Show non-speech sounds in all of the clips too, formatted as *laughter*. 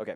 Okay.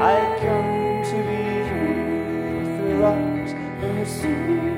I come to be with through rocks and the sea.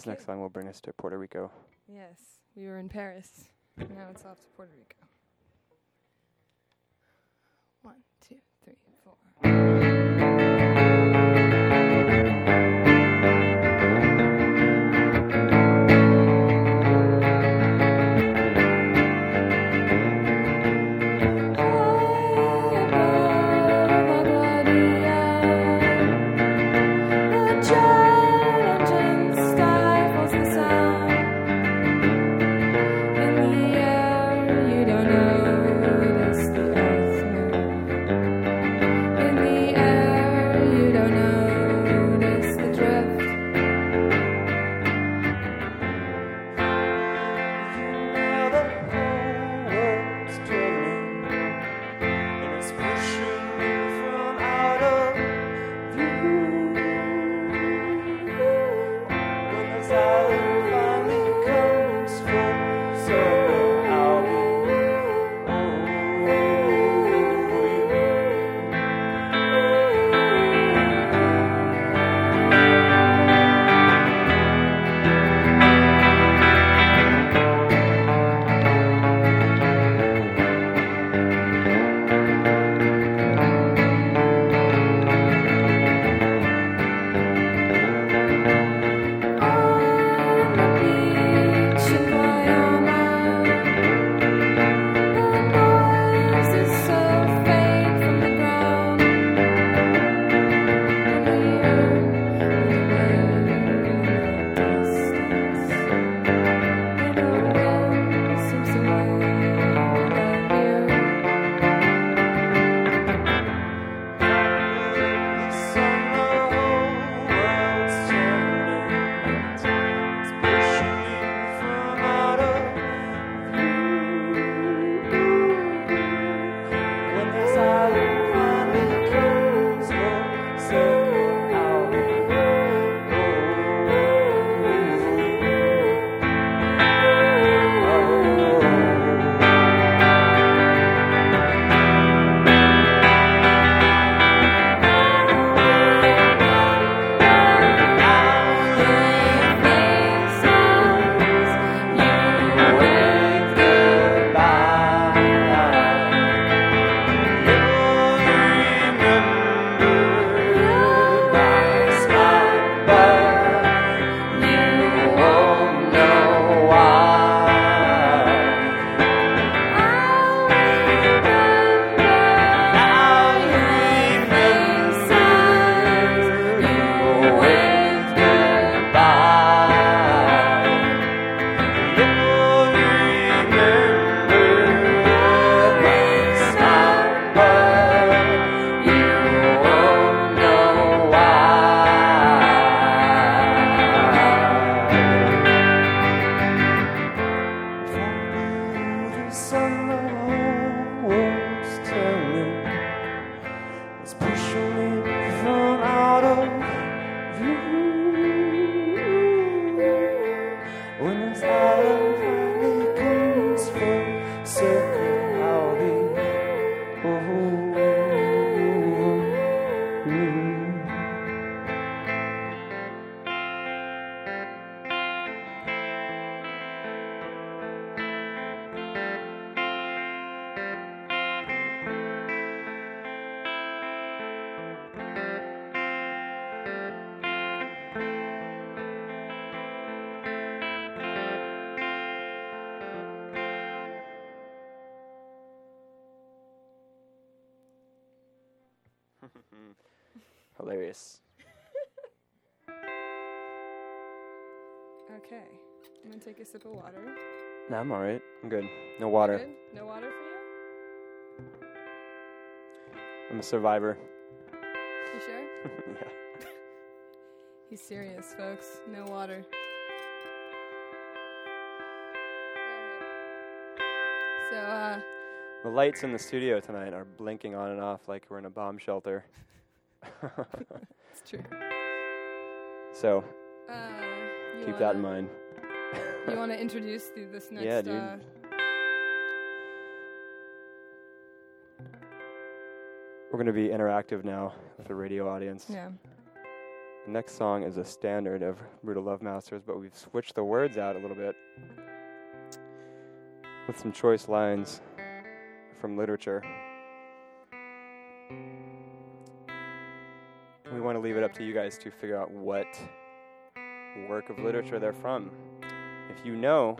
This next song will bring us to Puerto Rico. Yes, we were in Paris. Now it's off to Puerto Rico. One, two, three, four. Hilarious. Okay. I'm gonna take a sip of water. No, I'm all right. I'm good. No water. Good? No water for you? I'm a survivor. You sure? *laughs* yeah. *laughs* He's serious, folks. No water. So, uh, The lights in the studio tonight are blinking on and off like we're in a bomb shelter. It's true. so Uh, keep that in mind. You want to *laughs* introduce the, this next? Yeah, dude. Uh, We're going to be interactive now with the radio audience. yeah. The next song is a standard of Brutal Love Masters, but we've switched the words out a little bit with some choice lines from literature. To leave it up to you guys to figure out what work of literature they're from. If you know,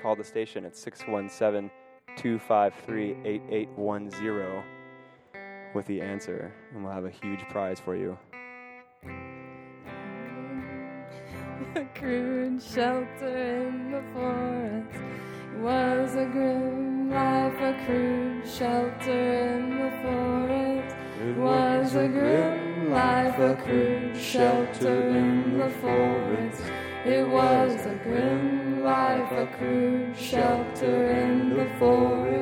call the station at 617 253 8810 with the answer, and we'll have a huge prize for you. A *laughs* crude shelter in the forest was a grim life. A crude shelter in the forest was a grim life. A crude shelter in the forest. It was a grim life. A crude shelter in the forest.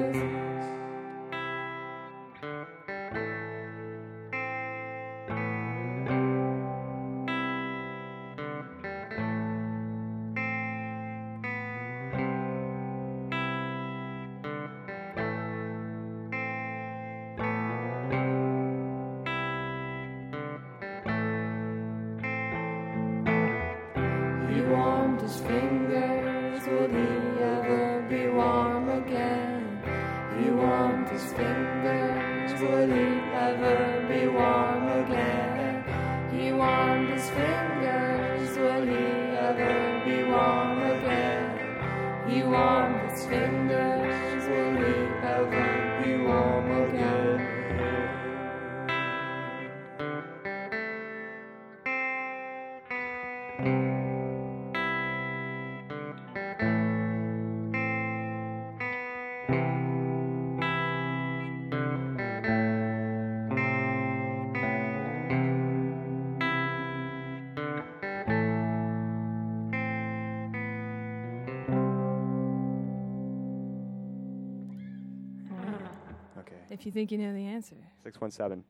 If you think you know the answer. 617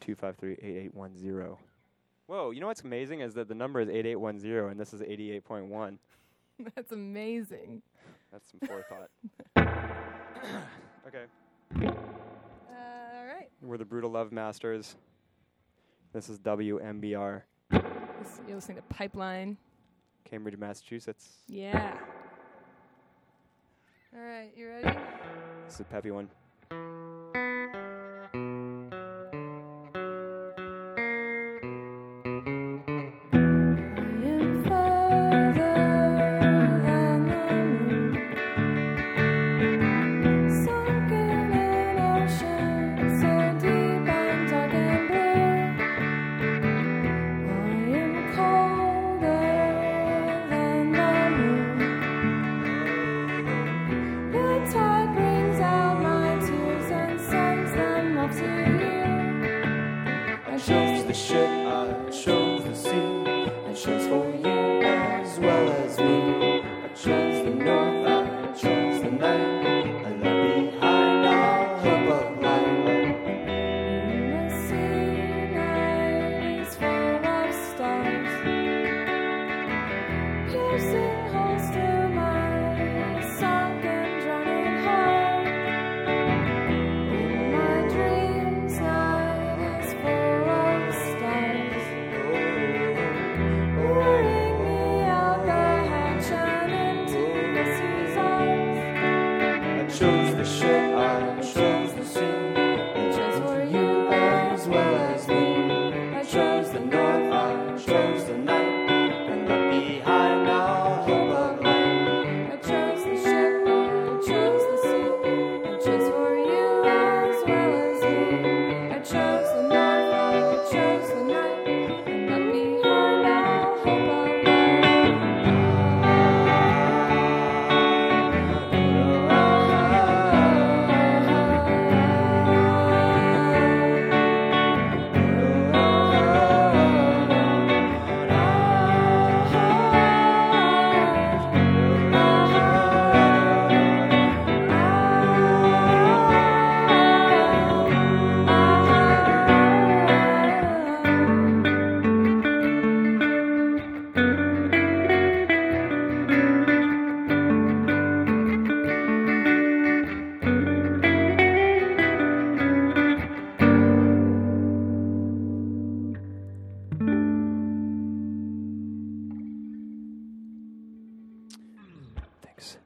253 8810. Whoa, you know what's amazing is that the number is 8810 and this is 88.1. *laughs* That's amazing. That's some forethought. *laughs* *coughs* okay. Uh, all right. We're the Brutal Love Masters. This is WMBR, You're listening to Pipeline. Cambridge, Massachusetts. Yeah. All right, you ready? This is a peppy one.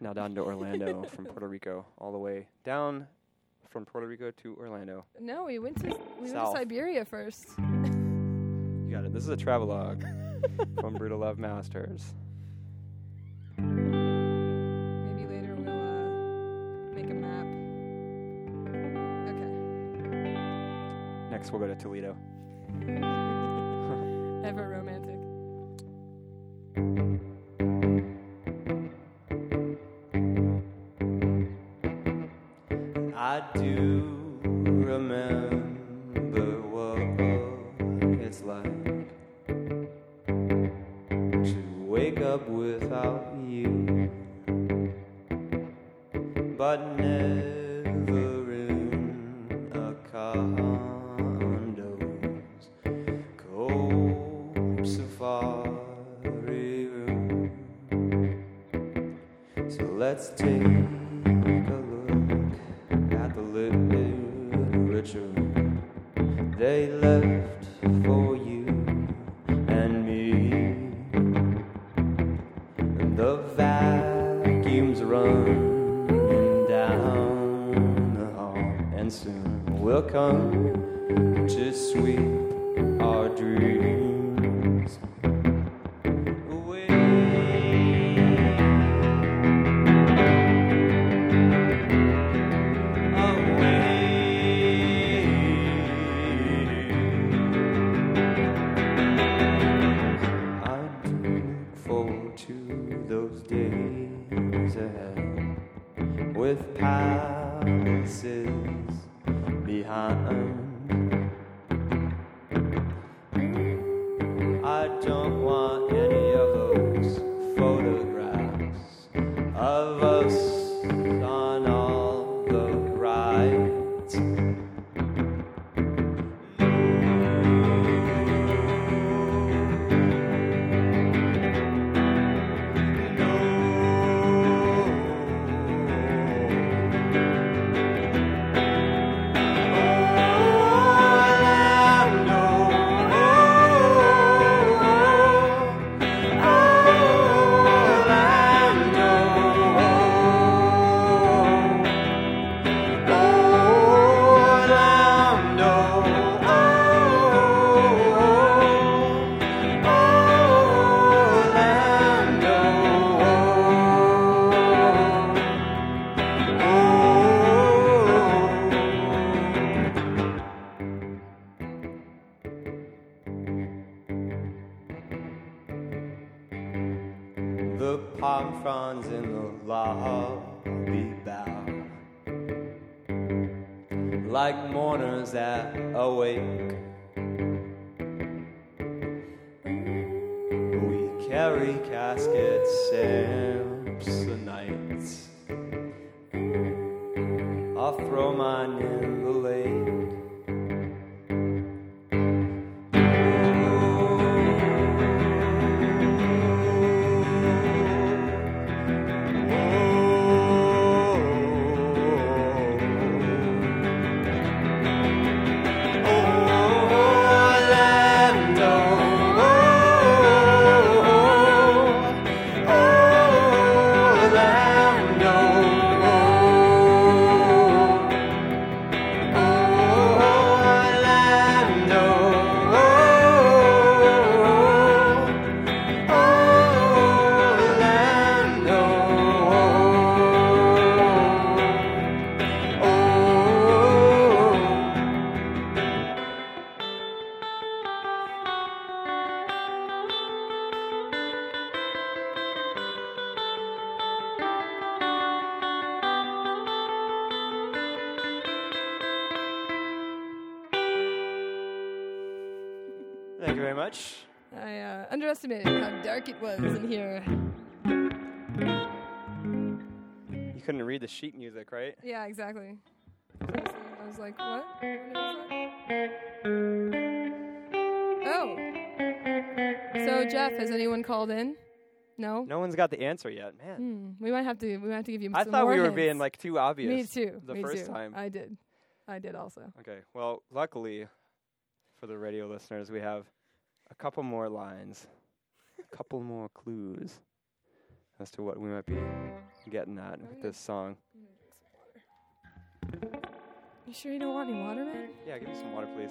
Now down to Orlando *laughs* from Puerto Rico, all the way down from Puerto Rico to Orlando. No, we went to we went to Siberia first. You got it. This is a travelogue *laughs* from Brutal Love Masters. Maybe later we'll uh, make a map. Okay. Next, we'll go to Toledo. *laughs* Ever romantic. Room. So let's take don't The palm fronds in the lobby bow like mourners at a wake. We carry caskets, Samsonites. I'll throw dark it was in here. You couldn't read the sheet music, right? Yeah, exactly. Seriously, I was like, what? What is that? Oh. So Jeff, has anyone called in? No. No one's got the answer yet, man. Hmm. We might have to. We might have to give you. I some thought more we were hints. being like too obvious. Me too. The me first too. time. I did. I did also. Okay. Well, luckily for the radio listeners, we have a couple more lines, a couple more clues. as to what we might be getting at oh, with this song. You sure you don't want any water, man? Yeah, give me some water, please.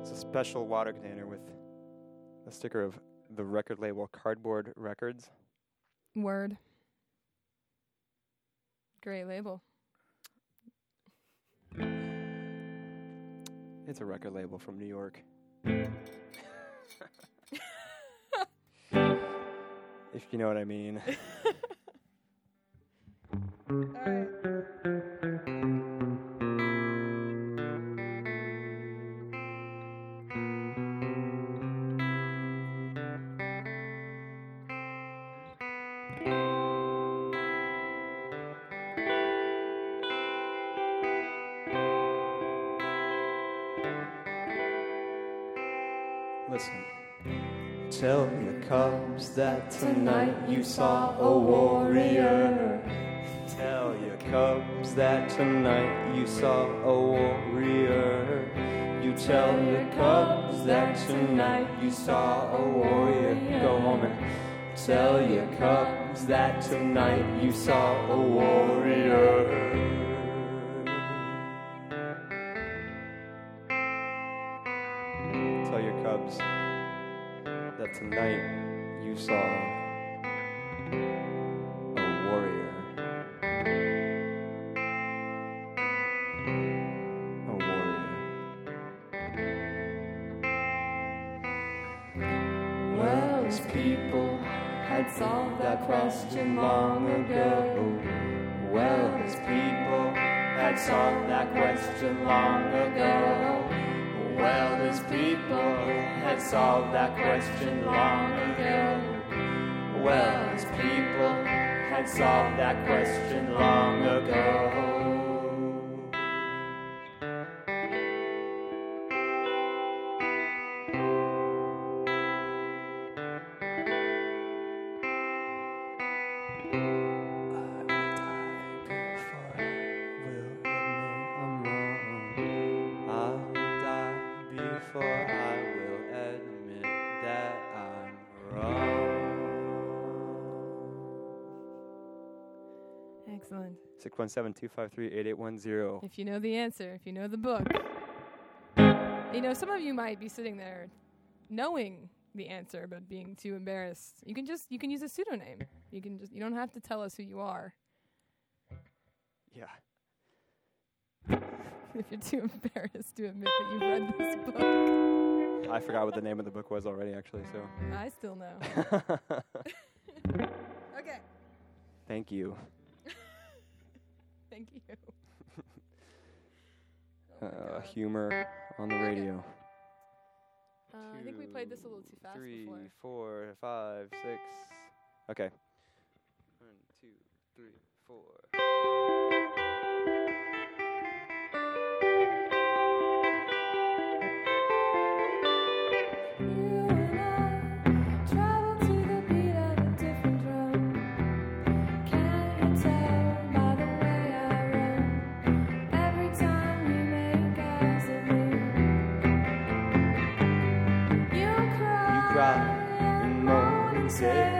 It's a special water container with a sticker of the record label Cardboard Records. Word. Great label. It's a record label from New York. If you know what I mean. *laughs* Listen. Tell your cubs that tonight you saw a warrior. Tell your cubs that tonight you saw a warrior. You tell your cubs that tonight you saw a warrior. Go home and tell your cubs that tonight you saw a warrior. Tonight you saw a warrior. A warrior. Well, as people had solved that question long ago. Well, as people had solved that question long ago. Well, as people had solved that question long ago. Well, as people had solved that question long ago. 517-253-8810. If you know the answer, if you know the book. You know, some of you might be sitting there knowing the answer but being too embarrassed. You can just you can use a pseudonym. You can just you don't have to tell us who you are. Yeah. if you're too embarrassed to admit that you've read this book. I forgot what the name of the book was already actually, so. I still know. okay. Thank you. Humor on the radio. Uh, I think we played this a little too fast Three, before. four, five, six. Okay. One, two, three, four. Say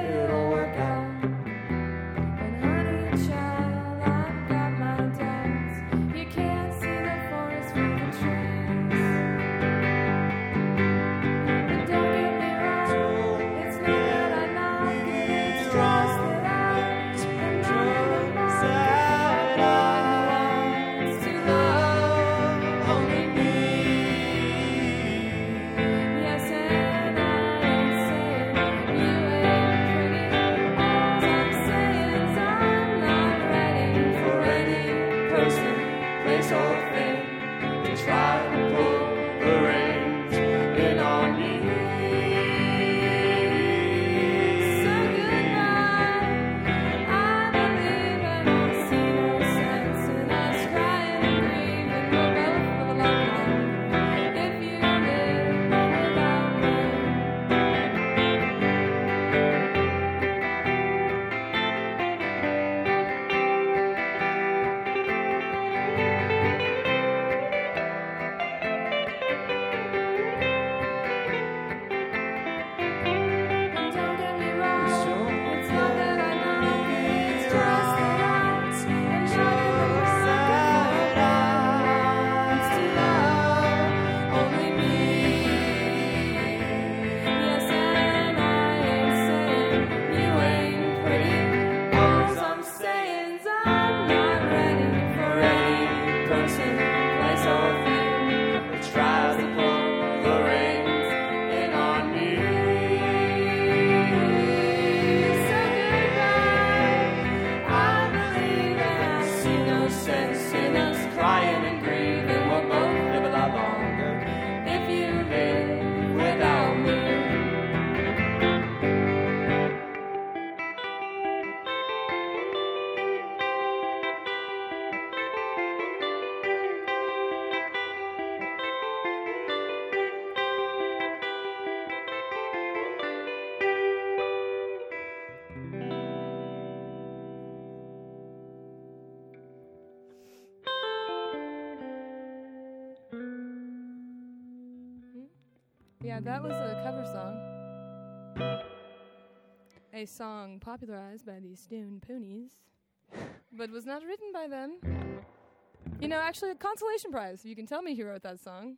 That was a cover song. A song popularized by the Stone Poneys, but was not written by them. You know, actually, a consolation prize. You can tell me who wrote that song.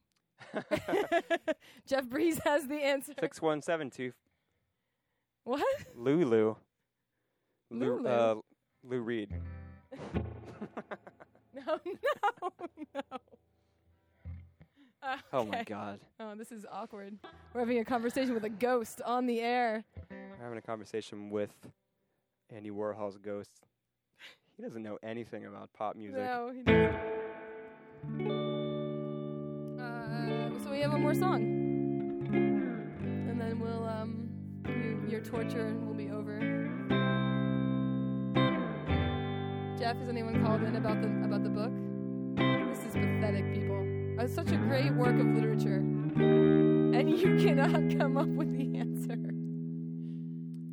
*laughs* Jeff Breeze has the answer. Six one seven two What? Lulu. Lulu? Uh, Lou Reed. *laughs* No, no, no. *laughs* Oh my God. Oh, this is awkward. We're having a conversation with a ghost on the air. We're having a conversation with Andy Warhol's ghost. He doesn't know anything about pop music. No, he doesn't. Uh, so we have one more song, and then we'll um, you, your torture will be over. Jeff, has anyone called in about the about the book? This is pathetic, people. It's such a great work of literature, and you *laughs* cannot come up with the answer.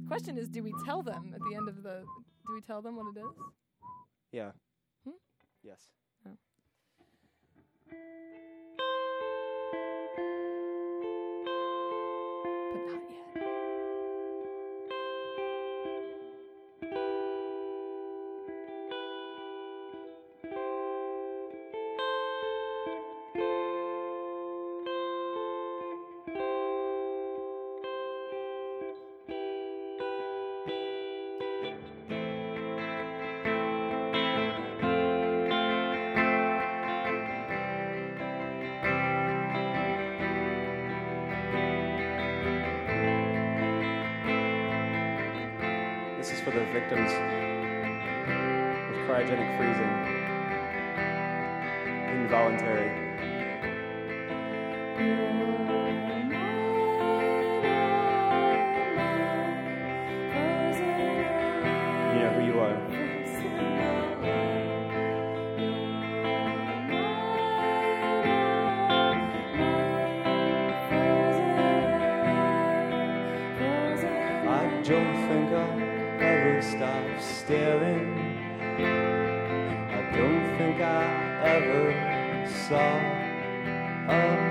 Question is, do we tell them at the end of the? Do we tell them what it is? Yeah. Hmm? Yes. But victims of cryogenic freezing. Involuntary. Staring. I don't think I ever saw a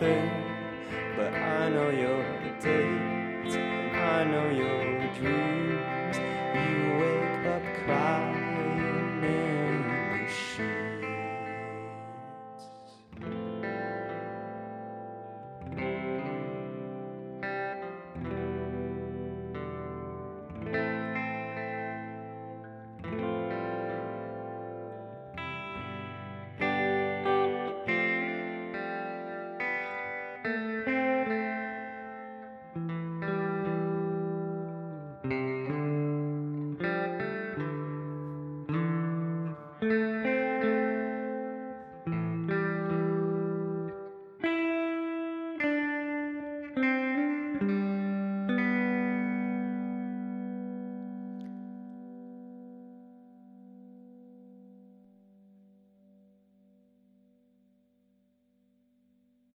But I know your dates, and I know your dreams.